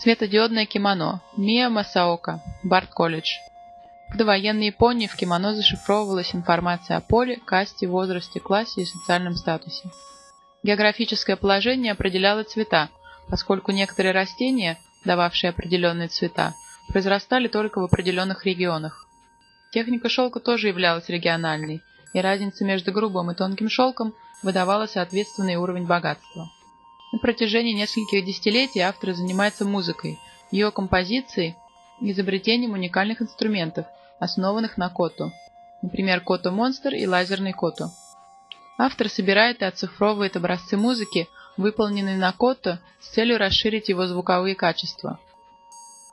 Светодиодное кимоно. Мия Масаока. Барт-колледж. В довоенной Японии в кимоно зашифровывалась информация о поле, касте, возрасте, классе и социальном статусе. Географическое положение определяло цвета, поскольку некоторые растения, дававшие определенные цвета, произрастали только в определенных регионах. Техника шелка тоже являлась региональной, и разница между грубым и тонким шелком выдавала соответственный уровень богатства. На протяжении нескольких десятилетий автор занимается музыкой, ее композицией и изобретением уникальных инструментов, основанных на коту, например, Кото Монстр и лазерный Кото. Автор собирает и оцифровывает образцы музыки, выполненные на кото, с целью расширить его звуковые качества.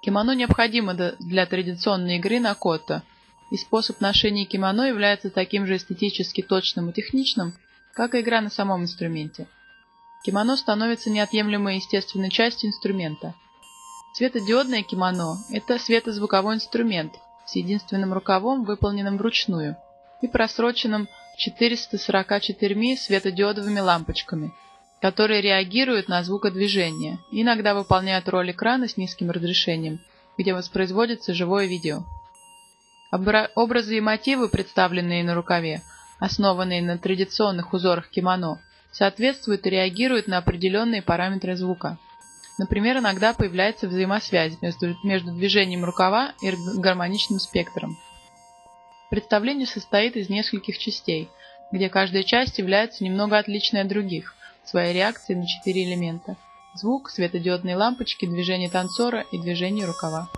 Кимоно необходимо для традиционной игры на кото, и способ ношения кимоно является таким же эстетически точным и техничным, как и игра на самом инструменте. Кимоно становится неотъемлемой естественной частью инструмента. Светодиодное кимоно – это светозвуковой инструмент с единственным рукавом, выполненным вручную, и просроченным 444 светодиодовыми лампочками, которые реагируют на звукодвижение и иногда выполняют роль экрана с низким разрешением, где воспроизводится живое видео. Образы и мотивы, представленные на рукаве, основанные на традиционных узорах кимоно, соответствуют и реагируют на определенные параметры звука. Например, иногда появляется взаимосвязь между, между движением рукава и гармоничным спектром. Представление состоит из нескольких частей, где каждая часть является немного отличной от других, своей реакцией на четыре элемента – звук, светодиодные лампочки, движение танцора и движение рукава.